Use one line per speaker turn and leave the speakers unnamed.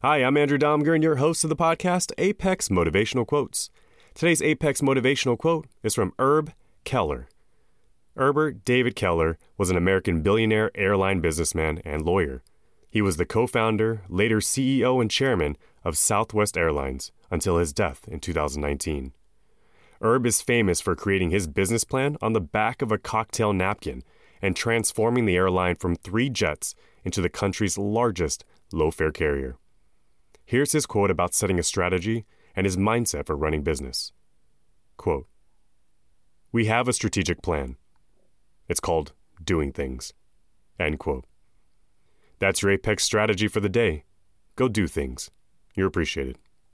Hi, I'm Andrew Domgren, your host of the podcast Apex Motivational Quotes. Today's Apex Motivational Quote is from Herb Kelleher. Herbert David Kelleher was an American billionaire airline businessman and lawyer. He was the co founder, later CEO and chairman of Southwest Airlines until his death in 2019. Herb is famous for creating his business plan on the back of a cocktail napkin and transforming the airline from three jets into the country's largest low fare carrier. Here's his quote about setting a strategy and his mindset for running business. Quote, We have a strategic plan. It's called doing things. End quote. That's your Apex strategy for the day. Go do things. You're appreciated.